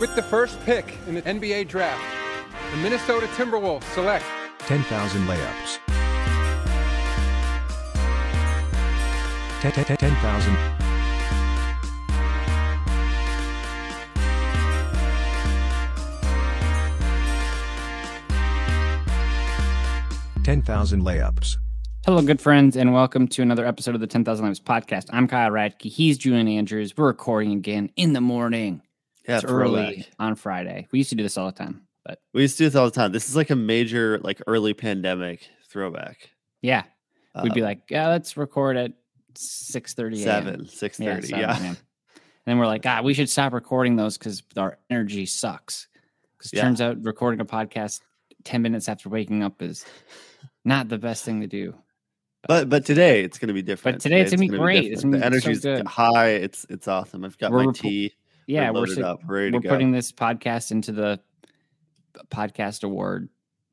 With the first pick in the NBA draft, the Minnesota Timberwolves select 10,000 layups. 10,000. Ten thousand layups. Hello, good friends, and welcome to another episode of the 10,000 Layups podcast. I'm Kyle Ratke. He's Julian Andrews. We're recording again in the morning. Yeah, it's early on Friday. We used to do this all the time, but We used to do this all the time. This is like a major, like early pandemic throwback. yeah, we'd be Um, like, yeah, let's record at 6.30 a.m. seven, six Yeah, 7 Yeah, And then we're like, God, we should stop recording those because our energy sucks. Because it Yeah. turns out recording a podcast 10 minutes after waking up is not the best thing to do. but but today it's gonna be different. But today it's gonna be great. different. It's gonna the be so energy's good. high. It's it's awesome. I've got We're my repo- tea. Yeah, we're, up, we're putting this podcast into the podcast award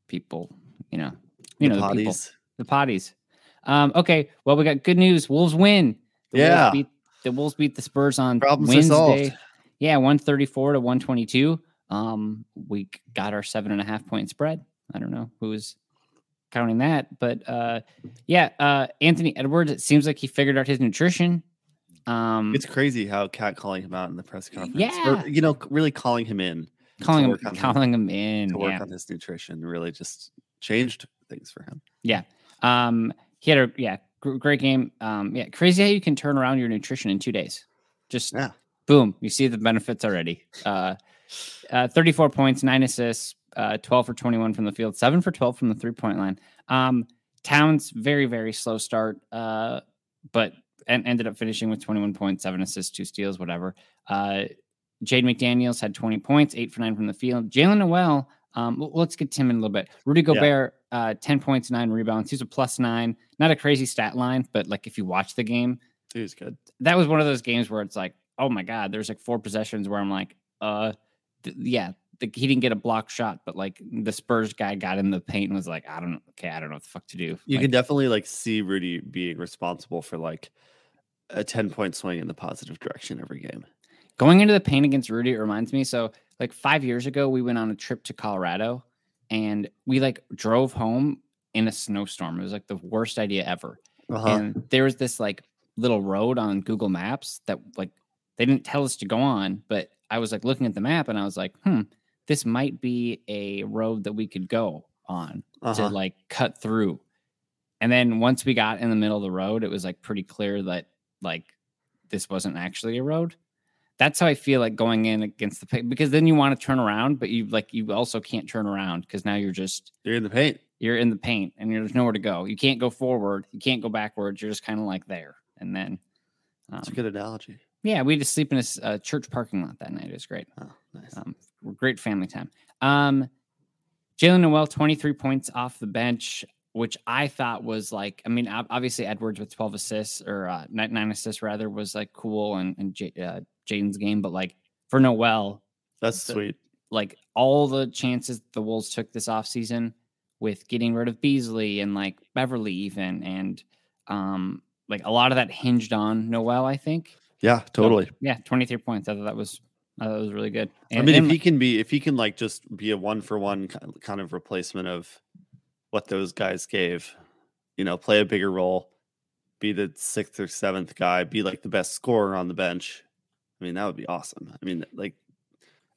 people. You know, you The know the people, potties. the potties. Um, okay, well we got good news. Wolves win. The Yeah. Wolves beat, the Wolves beat the Spurs on Problems Wednesday. solved. Yeah, one thirty four to one twenty two. Um, we got our seven and a half point spread. I don't know who's counting that, but uh, yeah, uh, Anthony Edwards. It seems like he figured out his nutrition. Um, It's crazy how Cat calling him out in the press conference. Yeah. Or, you know, really calling him in calling him, on him- calling him in. to work yeah. on his nutrition really just changed things for him. Yeah. Um, he had a yeah, gr- great game. Um, yeah, crazy how you can turn around your nutrition in two days. Just Yeah. boom, you see the benefits already. Uh, uh 34 points, nine assists, uh, 12 for 21 from the field, seven for 12 from the three point line. Um, Towns very very slow start, uh, but and ended up finishing with 21 points, seven assists, two steals, whatever. Uh, Jaden McDaniels had 20 points, eight for nine from the field. Jaylen Nowell, um, let's get Tim in a little bit. Rudy Gobert, uh, 10 points, nine rebounds. He's a plus nine. Not a crazy stat line, but like if you watch the game, He was good. that was one of those games where it's like, oh my god, there's like four possessions where I'm like, uh, th- yeah, the, he didn't get a block shot, but like the Spurs guy got in the paint and was like, I don't know, okay, I don't know what the fuck to do. You Like, can definitely like see Rudy being responsible for like a 10 point swing in the positive direction every game. going into the paint against Rudy, it reminds me. So like five years ago, we went on a trip to Colorado and we like drove home in a snowstorm. It was like the worst idea ever. Uh-huh. and there was this like little road on Google Maps that like they didn't tell us to go on, but I was like looking at the map and I was like, hmm, this might be a road that we could go on to Uh-huh. like cut through. And then once we got in the middle of the road, it was like pretty clear that like this wasn't actually a road. That's how I feel like going in against the paint because then you want to turn around, but you like you also can't turn around because now you're just You're in the paint. you're in the paint and there's nowhere to go. You can't go forward. You can't go backwards. You're just kind of like there. And then, um, That's a good analogy. yeah, we just sleep in a uh, church parking lot that night. It was great. Oh, nice. Um, great family time. Um, Jaylen Nowell, 23 points off the bench, which I thought was like, I mean, obviously Edwards with 12 assists or uh, nine, assists rather was like cool and, and J- uh, Jaden's game, but like for Nowell, That's the- sweet. like all the chances the Wolves took this offseason with getting rid of Beasley and like Beverly even and um like a lot of that hinged on Nowell, I think. Yeah, So, totally. yeah, 23 points. I thought that was I thought that was really good. I mean, and, if he can be, if he can like just be a one for one kind of replacement of what those guys gave, you know, play a bigger role, be the sixth or seventh guy, be like the best scorer on the bench, I mean, that would be awesome. I mean, like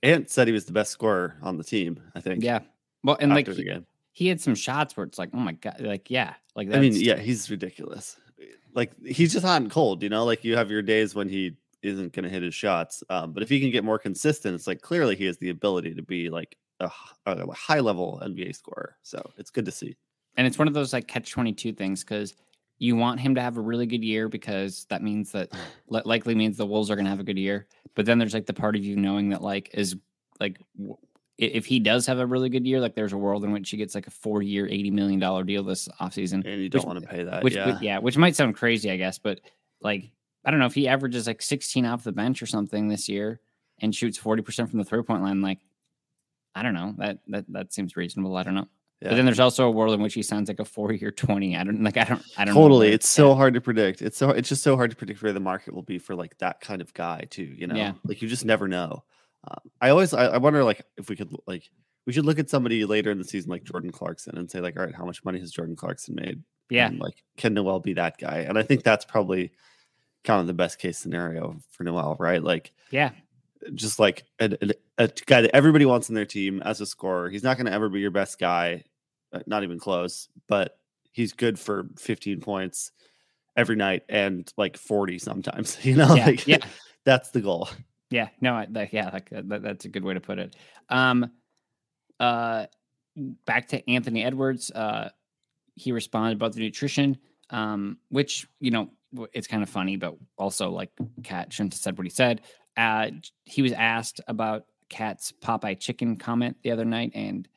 Ant said he was the best scorer on the team, I think. Yeah. Well, and like he, he had some shots where it's like, oh my god, like yeah, like that. I mean, yeah, he's ridiculous. Like he's just hot and cold, you know. Like you have your days when he isn't going to hit his shots, um, but if he can get more consistent, it's like clearly he has the ability to be like a high level NBA scorer. So it's good to see. and it's one of those like catch 22 things because you want him to have a really good year because that means that li- likely means the wolves are going to have a good year but then there's like the part of you knowing that like is like if he does have a really good year like there's a world in which he gets like a four year 80 million dollar deal this offseason And you don't Which- want to pay that. which yeah. yeah. yeah which might sound crazy i guess but like i don't know if he averages like 16 off the bench or something this year and shoots 40% from the three point line like i don't know that that that seems reasonable i don't know yeah. but then there's also a world in which he sounds like a four year 20. I don't like, I don't, I don't totally. where- It's so hard to predict. It's so it's just so hard to predict where the market will be for like that kind of guy too. You know, Yeah. like you just never know. Um, I always I, I wonder like if we could like we should look at somebody later in the season like Jordan Clarkson and say like, all right, how much money has Jordan Clarkson made? Yeah. And, like can Nowell be that guy? And I think that's probably kind of the best case scenario for Nowell, right? Like Yeah. just like a, a, a guy that everybody wants in their team as a scorer. He's not going to ever be your best guy, uh, not even close, but he's good for 15 points every night and like 40 sometimes, you know, Yeah. like yeah. that's the goal. Yeah. No, I, like, yeah, like, uh, that, that's a good way to put it. Um, uh, back to Anthony Edwards. Uh, he responded about the nutrition, um, which, you know, it's kind of funny, but also like Cat shouldn't have said what he said. Uh, he was asked about Cat's Popeye chicken comment the other night, and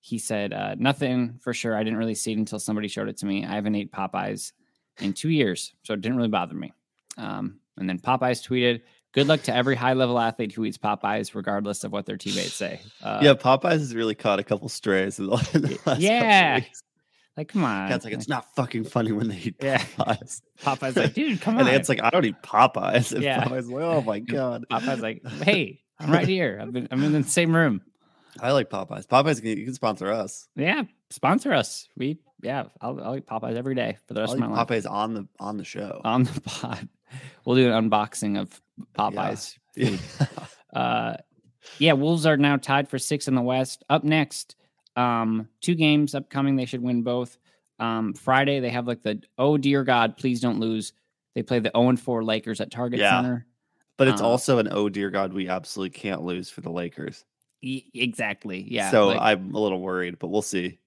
he said, uh, nothing for sure. I didn't really see it until somebody showed it to me. I haven't ate Popeyes in two years, so it didn't really bother me. Um, and then Popeyes tweeted, Good luck to every high level athlete who eats Popeyes, regardless of what their teammates say. Uh, yeah, Popeyes has really caught a couple strays in the, in the couple yeah. Like, come on. Cat's like, it's not fucking funny when they eat Yeah. Popeyes. Popeyes like, dude, come on. and Ant's like, I don't eat Popeyes. And Yeah. Popeyes like, oh my god. Popeyes like, hey, I'm right here. I've been, I'm in the same room. I like Popeyes. Popeyes, can, you can sponsor us. Yeah, sponsor us. We, yeah, I'll, I'll eat Popeyes every day for the rest I'll of my life. Popeyes on the on the show. On the pod, we'll do an unboxing of Popeyes. Yeah. Uh, yeah, Wolves are now tied for six in the West. Up next, um, two games upcoming. They should win both. Um, Friday they have like the oh dear God, please don't lose. They play the 0 and 4 Lakers at Target Yeah. Center. But it's Uh, also an oh dear God, we absolutely can't lose for the Lakers. E- exactly. Yeah. so like, I'm a little worried, but we'll see.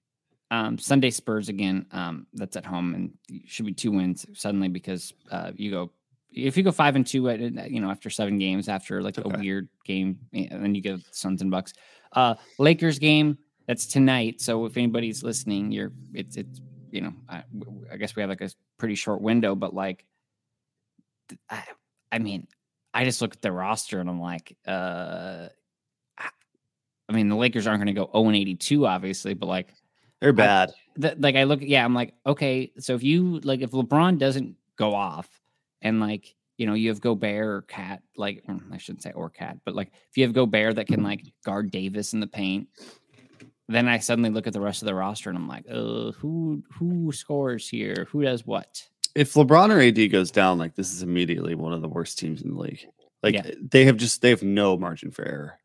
um, Sunday Spurs again. Um, that's at home and should be two wins suddenly because uh, you go if you go five and two at you know after seven games after like Okay. a weird game and then you get Suns and Bucks. Uh, Lakers game that's tonight. So if anybody's listening, you're it's it's you know I guess we have like a pretty short window, but like I, I mean I just look at the roster and I'm like uh. I- I mean, the Lakers aren't going to go 0 and 82, obviously, but like, They're bad. that like I look yeah, I'm like, okay, so if you like if LeBron doesn't go off and like you know, you have Gobert or Cat, like mm, I shouldn't say or Cat, but like if you have Gobert that can like guard Davis in the paint, then I suddenly look at the rest of the roster and I'm like, uh, who who scores here? Who does what? if LeBron or AD goes down, like this is immediately one of the worst teams in the league. Like Yeah. they have just they have no margin for error.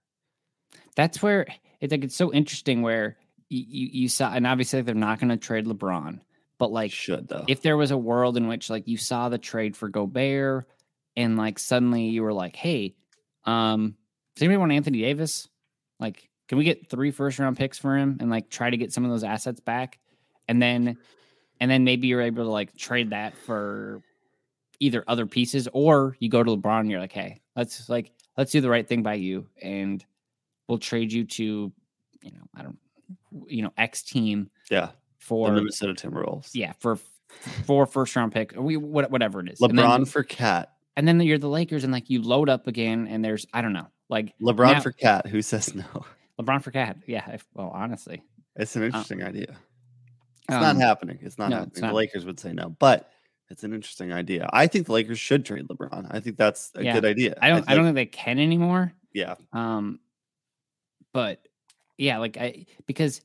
That's where it's like it's so interesting where you you, you saw and obviously they're not going to trade LeBron, but like Should though. if there was a world in which like you saw the trade for Gobert and like suddenly you were like, hey, um, does anybody want Anthony Davis? Like, can we get three first round picks for him and like try to get some of those assets back? And then and then maybe you're able to like trade that for either other pieces or you go to LeBron and you're like, hey, let's like let's do the right thing by you and we'll trade you to, you know, I don't you know, X team yeah, For the Minnesota Timberwolves. yeah, for four first round pick, we whatever it is. And then- LeBron for Cat. and then you're the Lakers, and like you load up again, and there's I don't know, like LeBron Now- for Cat. Who says no? LeBron for Cat. Yeah, if, well, honestly, It's an interesting idea. It's Um, not happening. It's not no, happening. it's The. Lakers would say no, but it's an interesting idea. I think the Lakers should trade LeBron. I think that's a Yeah. good idea. I don't. I, think- don't think they can anymore. Yeah, Um, but yeah, like I because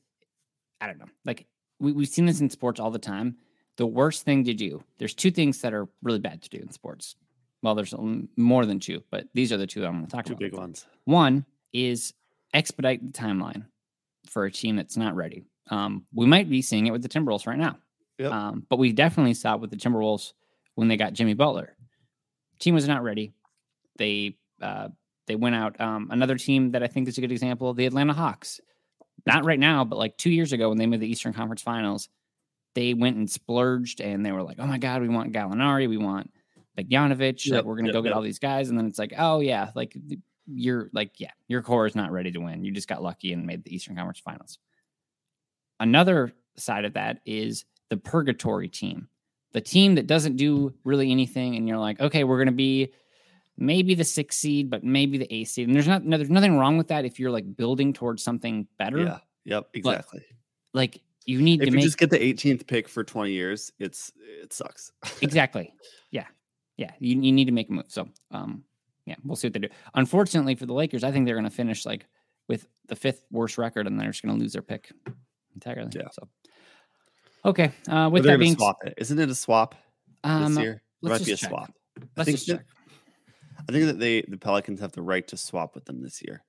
I don't know, like we we've seen this in sports all the time. The worst thing to do. There's two things that are really bad to do in sports. well, there's um, more than two, but these are the two I'm going to talk Two about. big ones. One is expedite the timeline for a team that's not ready. Um, we might be seeing it with the Timberwolves right now, Yep. um, but we definitely saw it with the Timberwolves when they got Jimmy Butler. Team was not ready. They uh, they went out. Um, another team that I think is a good example, the Atlanta Hawks. Not right now, but like two years ago when they made the Eastern Conference Finals, they went and splurged and they were like, "Oh my God, we want Gallinari, we want Bogdanovich, like Yep, we're gonna yep, go get all these guys." And then it's like, "Oh yeah, like you're like yeah, your core is not ready to win. You just got lucky and made the Eastern Conference Finals." Another side of that is the purgatory team, the team that doesn't do really anything, and you're like, "Okay, we're gonna be." Maybe the sixth seed, but maybe the eighth seed. And there's not no, there's nothing wrong with that if you're like building towards something better. Yeah. Yep. Exactly. Like you need if to you make just get the 18th pick for 20 years, it's it sucks. exactly. Yeah. Yeah. You, you need to make a move. So um yeah, we'll see what they do. Unfortunately for the Lakers, I think they're gonna finish like with the fifth worst record and they're just gonna lose their pick entirely. Yeah. So okay. Uh with that being swap it. Isn't it a swap um this year? It let's might be a check. swap. I let's think just that- check. I think that they the Pelicans have the right to swap with them this year,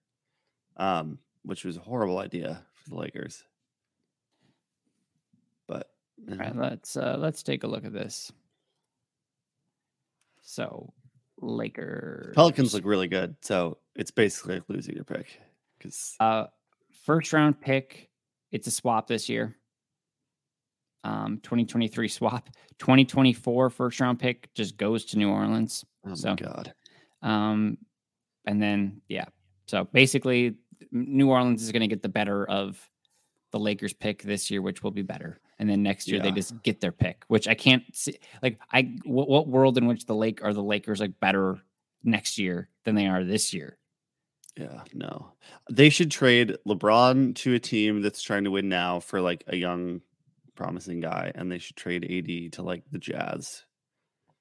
um, which was a horrible idea for the Lakers. But you All right, let's uh let's take a look at this. So Lakers Pelicans look really good, so it's basically like losing your pick because Uh, first round pick. It's a swap this year. Um, 2023 swap. 2024 first round pick just goes to New Orleans. oh so- my god, Um, and then yeah. So basically, New Orleans is going to get the better of the Lakers pick this year, which will be better. And then next year they just get their pick, which I can't see. Like, I what, what world in which the Lake are the Lakers like better next year than they are this year? yeah, no, they should trade LeBron to a team that's trying to win now for like a young, promising guy, and they should trade AD to like the Jazz,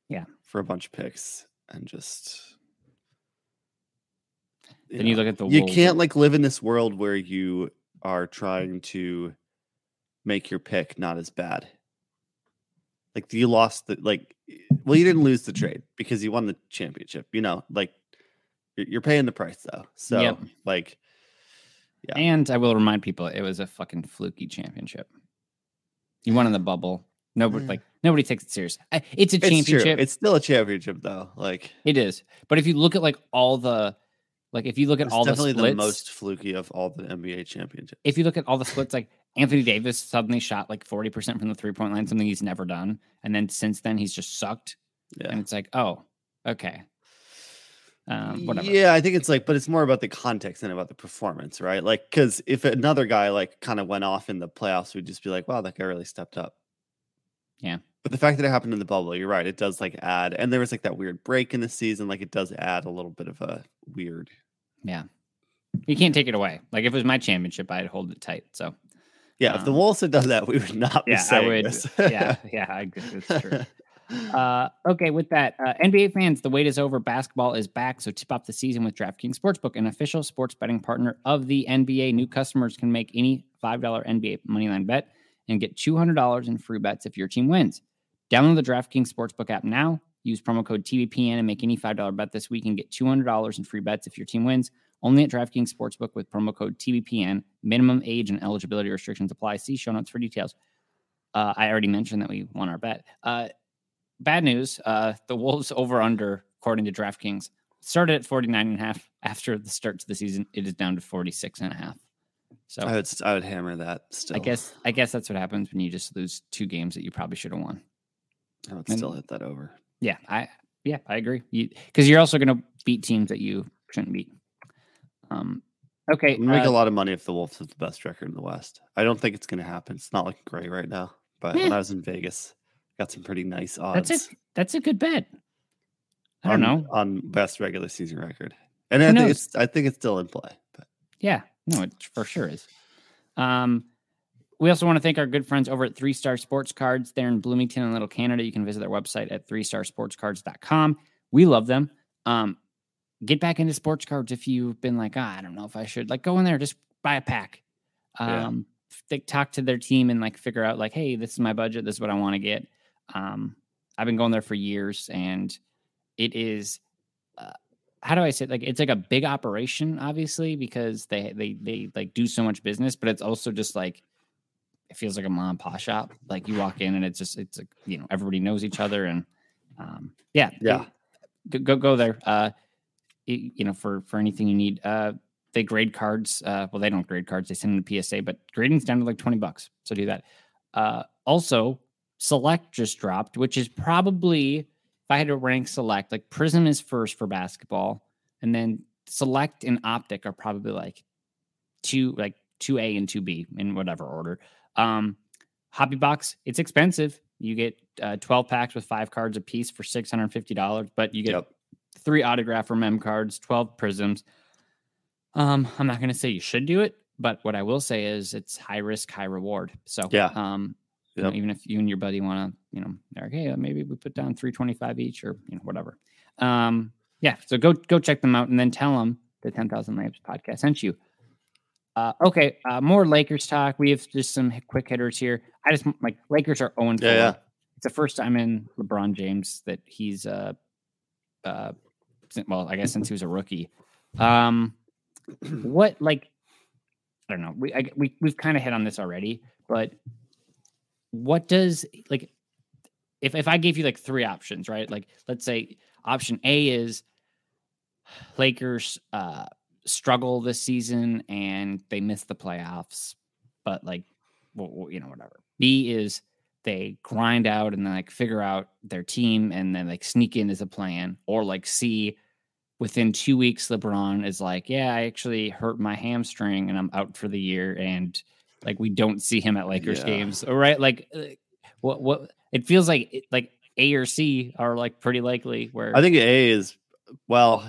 Yeah. for a bunch of picks and just. Then you look at the you Wolves. can't like live in this world where you are trying to make your pick not as bad. Like you lost the like, well, you didn't lose the mm-hmm. trade because you won the championship. You know, like you're, paying the price though. So Yep. like, Yeah. And I will remind people, it was a fucking fluky championship. You won in the bubble. Nobody Yeah. like nobody takes it serious. It's a championship. It's still a championship though. Like It is. But if you look at like all the like if you look at it's all the definitely splits, the most fluky of all the NBA championships. if you look at all the splits, like Anthony Davis suddenly shot like 40% from the three point line, something he's never done. And then since then he's just sucked. Yeah. And it's like, oh, okay. Um, whatever. Yeah, I think it's like, but it's more about the context than about the performance, right? Like, because if another guy like kind of went off in the playoffs, we'd just be like, wow, that guy really stepped up. Yeah. But the fact that it happened in the bubble, you're right. It does like add, and there was like that weird break in the season. Like, it does add a little bit of a weird. Yeah. You can't take it away. Like if it was my championship, I'd hold it tight. So Yeah, if the Um, Wolves had done that, we would not be yeah, I saying would. this. yeah, yeah, I agree. It's true. Uh, okay, with that, uh, NBA fans, the wait is over. Basketball is back. So tip off the season with DraftKings Sportsbook, an official sports betting partner of the NBA. New customers can make any $5 NBA moneyline bet and get $200 in free bets if your team wins. Download the DraftKings Sportsbook app now. Use promo code TVPN and make any $5 bet this week and get $200 in free bets if your team wins. Only at DraftKings Sportsbook with promo code TBPN. Minimum age and eligibility restrictions apply. See show notes for details. Uh, I already mentioned that we won our bet. Uh, bad news. Uh, the Wolves over under, according to DraftKings, started at 49 and a half. After the start to the season, it is down to 46 and a half. So I would, I would hammer that. Still, I guess I guess that's what happens when you just lose two games that you probably should have won. I would and- still hit that over. Yeah, I yeah, I agree. You because you're also going to beat teams that you shouldn't beat. Um, okay, We make uh, a lot of money if the Wolves have the best record in the West. I don't think it's going to happen. It's not looking great right now. But when Eh. I was in Vegas, got some pretty nice odds. that's a that's a good bet. I don't on, know. on best regular season record, and I Who think it's I think it's still in play. But Yeah, no, it for sure is. Um, we also want to thank our good friends over at Three Star Sports Cards. They're in Bloomington and Little Canada. You can visit their website at 3starsportscards.com. We love them. Um, get back into sports cards if you've been like, ah, I don't know if I should. Like, go in there, just buy a pack. Yeah. Um, they talk to their team and like figure out like, hey, this is my budget. This is what I want to get. Um, I've been going there for years, and it is uh, how do I say it? like it's like a big operation, obviously, because they they they like do so much business, but it's also just like it feels like a mom and pop shop. Like you walk in and it's just it's like you know everybody knows each other and um yeah Yeah. go go, go there. Uh, you know for for anything you need. Uh, they grade cards. Uh, well, they don't grade cards; they send them to PSA, but grading's down to like twenty bucks. So do that. Uh, also, Select just dropped, which is probably if I had to rank Select, like Prizm is first for basketball, and then Select and Optic are probably like two, like two A and two B in whatever order. Um, Hobby Box, it's expensive. You get uh, twelve packs with five cards a piece for six hundred fifty dollars, but you get Yep. Three autograph or mem cards, 12 Prizms. Um, I'm not going to say you should do it, but what I will say is it's high risk, high reward. So, Yeah. um, you know, even if you and your buddy want to, you know, they're like, hey, uh, maybe we put down 325 each or, you know, whatever. Um, yeah. So go, go check them out and then tell them the 10,000 Layups podcast sent you. Uh, okay. Uh, more Lakers talk. We have just some quick hitters here. I just like Lakers are 0 4. Yeah, yeah. It's the first time in LeBron James that he's, uh, uh, well, I guess since he was a rookie. Um, what like I don't know. We I, we we've kind of hit on this already, but what does like if if I gave you like three options, right? Like let's say option A is Lakers uh struggle this season and they miss the playoffs, but like well, you know whatever. B is they grind out and then like figure out their team and then like sneak in as a plan or like C within two weeks, LeBron is like, Yeah, I actually hurt my hamstring and I'm out for the year. And like, we don't see him at Lakers Yeah. games. All right. Like, uh, what, what, it feels like, like A or C are like pretty likely where I think A is well.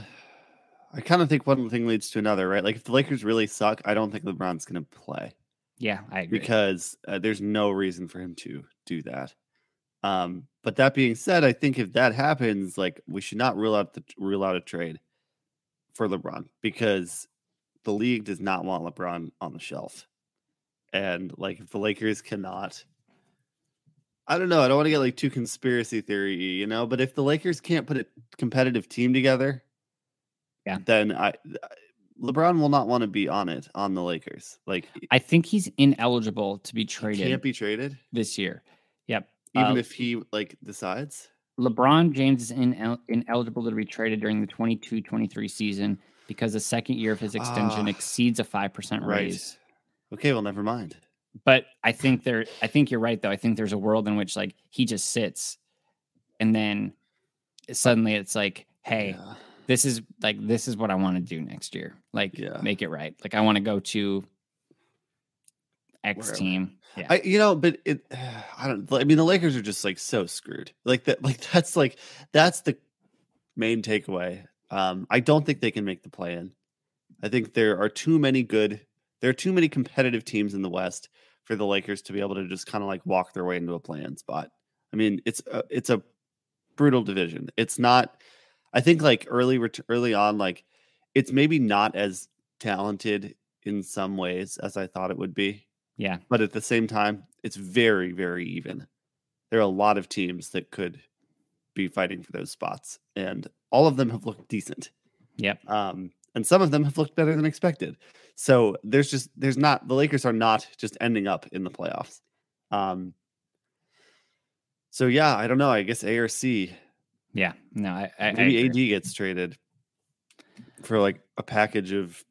I kind of think one thing leads to another, right? Like if the Lakers really suck, I don't think LeBron's going to play yeah, I agree. because uh, there's no reason for him to do that. Um, but that being said, I think if that happens, like we should not rule out the rule out a trade for LeBron because the league does not want LeBron on the shelf. And like if the Lakers cannot I don't know, I don't want to get like too conspiracy theory, you know, but if the Lakers can't put a competitive team together, Yeah. then I LeBron will not want to be on it on the Lakers. Like I think he's ineligible to be traded can't be traded this year. Yep. Even Uh, if he like decides. LeBron James is inel- ineligible to be traded during the 22 23 season because the second year of his extension Ah, exceeds a 5% Right. raise. Okay, well never mind. But I think there, I think you're right, though. I think there's a world in which like he just sits and then suddenly it's like, hey, Yeah. this is like, this is what I want to do next year. Like, Yeah. make it right. Like, I want to go to X Wherever. team. Yeah. I you know, but it I don't I mean the Lakers are just like so screwed. Like that like that's like that's the main takeaway. Um I don't think they can make the play in. I think there are too many good there are too many competitive teams in the West for the Lakers to be able to just kind of like walk their way into a play-in spot. I mean, it's a, it's a brutal division. It's not I think like early ret- early on like it's maybe not as talented in some ways as I thought it would be yeah. but at the same time, it's very, very even. There are a lot of teams that could be fighting for those spots, and all of them have looked decent. Yep. Um, and some of them have looked better than expected. So there's just there's not the Lakers are not just ending up in the playoffs. Um, so yeah, I don't know. I guess A or C. Yeah. No, I, I, I Maybe agree. AD gets traded for like a package of.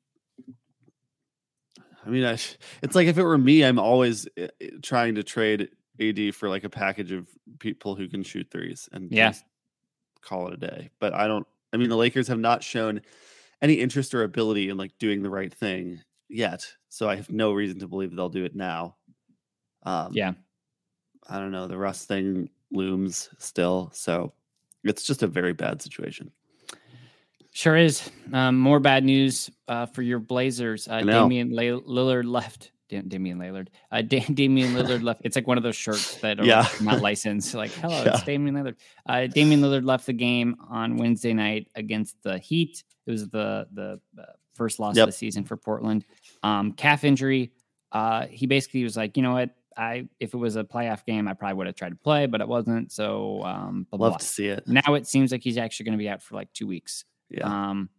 I mean, I, it's like if it were me, I'm always uh, uh, trying to trade AD for like a package of people who can shoot threes and Yeah. just call it a day. But I don't. I mean, the Lakers have not shown any interest or ability in like doing the right thing yet, so I have no reason to believe they'll do it now. Um, Yeah. I don't know. The Russ thing looms still, so it's just a very bad situation. Sure is. Um, more bad news uh, for your Blazers. Uh. Damian Lay- Lillard left. Da- Damian Lillard. Uh, da- Damian Lillard left. It's like one of those shirts that are Yeah. not licensed. Like, hello, Yeah. it's Damian Lillard. Uh, Damian Lillard left the game on Wednesday night against the Heat. It was the the uh, first loss Yep. of the season for Portland. Um, calf injury. Uh, he basically was like, you know what? I if it was a playoff game, I probably would have tried to play, but it wasn't. So um, blah, blah, Love blah. to see it. now it seems like he's actually going to be out for like two weeks. Yeah. Um,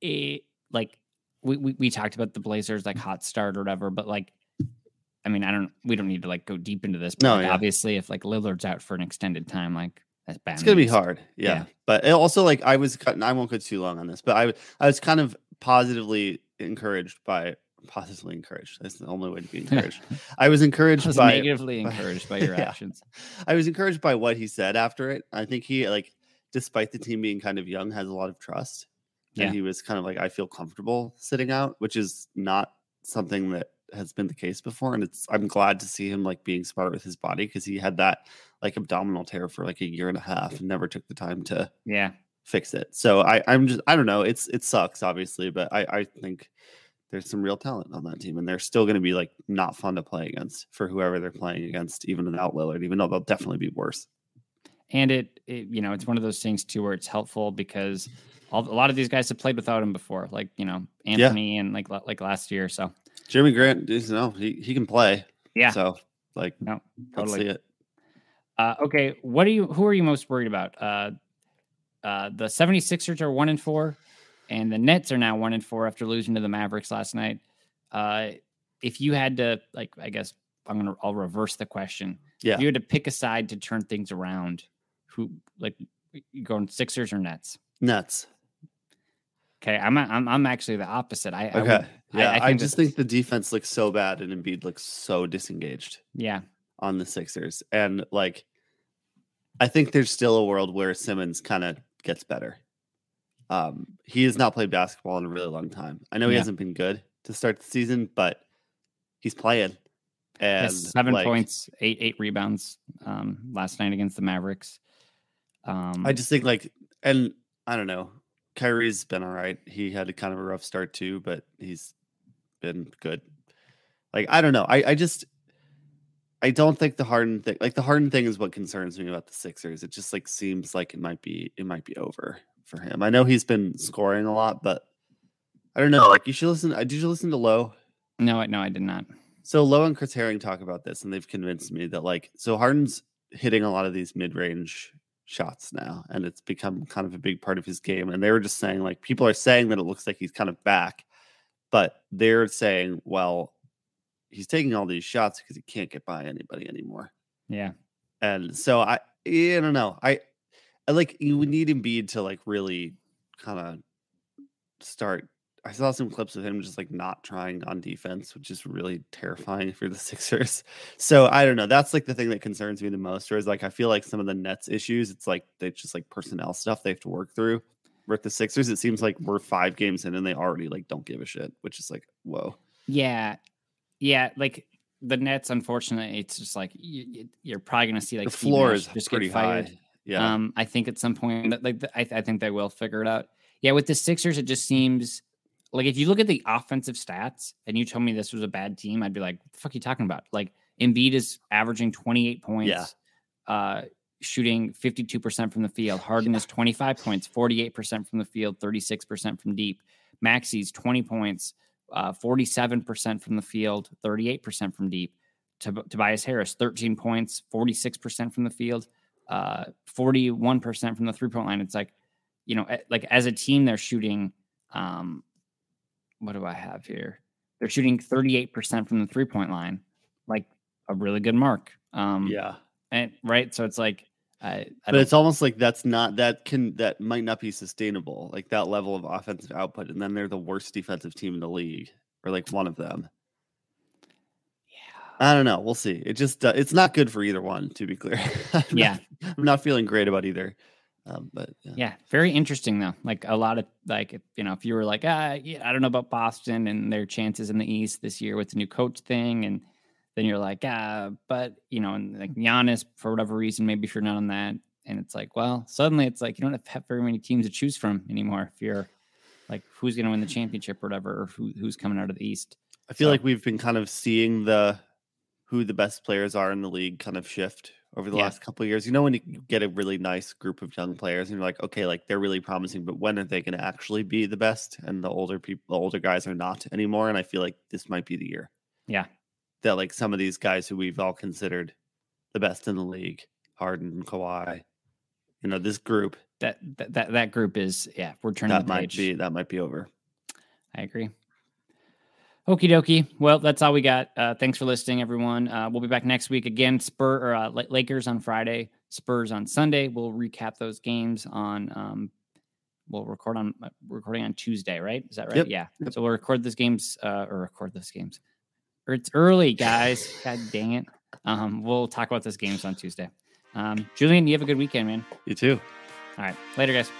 it, like we, we we talked about the Blazers like hot start or whatever, but like, I mean, I don't. We don't need to like go deep into this. But No, like, yeah. obviously, if like Lillard's out for an extended time, like that's bad. It's gonna be hard, yeah. Yeah. But it also, like, I was, cut- I won't go too long on this, but I, I was kind of positively encouraged by, positively encouraged. That's the only way to be encouraged. I was encouraged I was by, negatively by- encouraged by your Yeah. actions. I was encouraged by what he said after it. I think he, like, despite the team being kind of young, has a lot of trust. Yeah. And he was kind of like, I feel comfortable sitting out, which is not something that has been the case before. And it's, I'm glad to see him like being smart with his body because he had that like abdominal tear for like a year and a half and never took the time to Yeah, fix it. So I, I'm just, I don't know. It's, it sucks, obviously, but I, I think there's some real talent on that team and they're still going to be like not fun to play against for whoever they're playing against, even without Lillard, even though they'll definitely be worse. and it, it you know it's one of those things too where it's helpful because all, a lot of these guys have played without him before, like you know Anthony and like like last year. So Jerami Grant, is no, he, he can play. yeah, So like, no, totally. see it. Uh, okay, what are you? Who are you most worried about? Uh, uh, the 76ers are one and four, and the Nets are now one and four after losing to the Mavericks last night. Uh, if you had to, like, I guess I'm gonna I'll reverse the question. Yeah. If you had to pick a side to turn things around, who like you going Sixers or Nets? Nets. Okay, I'm I'm I'm actually the opposite. I I Okay. would- yeah. I, think just think the defense looks so bad and Embiid looks so disengaged yeah on the Sixers. And like, I think there's still a world where Simmons kind of gets better. Um, he has not played basketball in a really long time. I know he Yeah. hasn't been good to start the season, but he's playing. And seven like, points, eight eight rebounds um, last night against the Mavericks. Um, I just think like, and I don't know. Kyrie's been all right. He had a kind of a rough start too, but he's been good. Like I don't know. I I just I don't think the Harden thing. Like the Harden thing is what concerns me about the Sixers. It just like seems like it might be it might be over for him. I know he's been scoring a lot, but I don't know. Like you should listen. uh, Did you listen to Lowe? no, I- no, I did not. So Lowe and Chris Herring talk about this, and they've convinced me that like so Harden's hitting a lot of these mid range shots now, and it's become kind of a big part of his game. And they were just saying like people are saying that it looks like he's kind of back, but they're saying, well, he's taking all these shots because he can't get by anybody anymore. Yeah, And so I, I don't know. I, I like you would need Embiid to like really kind of start. I saw some clips of him just like not trying on defense, which is really terrifying for the Sixers. So I don't know. That's like the thing that concerns me the most. Or is like I feel like some of the Nets issues, it's like they just like personnel stuff they have to work through. With the Sixers, it seems like we're five games in and they already like don't give a shit, which is like whoa. yeah, yeah. Like the Nets, unfortunately, it's just like you, you're probably going to see like the floor is just pretty get fired. high. Yeah. Um, I think at some point, like I, I think they will figure it out. Yeah, with the Sixers, it just seems like if you look at the offensive stats and you told me this was a bad team, I'd be like, "What the fuck are you talking about?" Like Embiid is averaging 28 points, Yeah. uh, shooting 52% from the field. Harden is 25 points, 48% from the field, 36% from deep. Maxey's 20 points, uh, 47% from the field, 38% from deep. Tob- Tobias Harris, 13 points, 46% from the field, uh, 41% from the three point line. It's like, you know, eh, like as a team, they're shooting, um, what do I have here? They're shooting 38% from the three point line, like a really good mark. Um, yeah. and right. So it's like, I, I but it's almost like that's not that can that might not be sustainable like that level of offensive output and then they're the worst defensive team in the league or like one of them Yeah. i don't know we'll see it just uh, it's not good for either one to be clear I'm not- Yeah. i'm not feeling great about either um, but yeah. Yeah, very interesting though. Like a lot of like you know, if you were like, ah, yeah, I don't know about Boston and their chances in the East this year with the new coach thing, and then you're like, ah, but you know, and like Giannis for whatever reason, maybe if you're not on that, and it's like, well, suddenly it's like you don't have very many teams to choose from anymore. If you're like, who's going to win the championship or whatever, or who, who's coming out of the East? i feel So- like we've been kind of seeing the who the best players are in the league kind of shift over the Yeah. last couple of years you know when you get a really nice group of young players and you're like okay like they're really promising but when are they going to actually be the best and the older people the older guys are not anymore and i feel like this might be the year Yeah, that like some of these guys who we've all considered the best in the league, Harden, Kawhi, you know, this group That that that, that group is yeah. We're turning that might page. be that might be over. I agree. Okie dokie. Well, that's all we got. Uh, thanks for listening, everyone. Uh, we'll be back next week again. Spur or uh, Lakers on Friday, Spurs on Sunday. We'll recap those games on. Um, we'll record on uh, recording on Tuesday, right? Is that right? Yep. Yeah. Yep. So we'll record those games uh, or record those games. Or it's early, guys. God dang it. Um, we'll talk about those games on Tuesday. Um, Julian, you have a good weekend, man. You too. All right. Later, guys.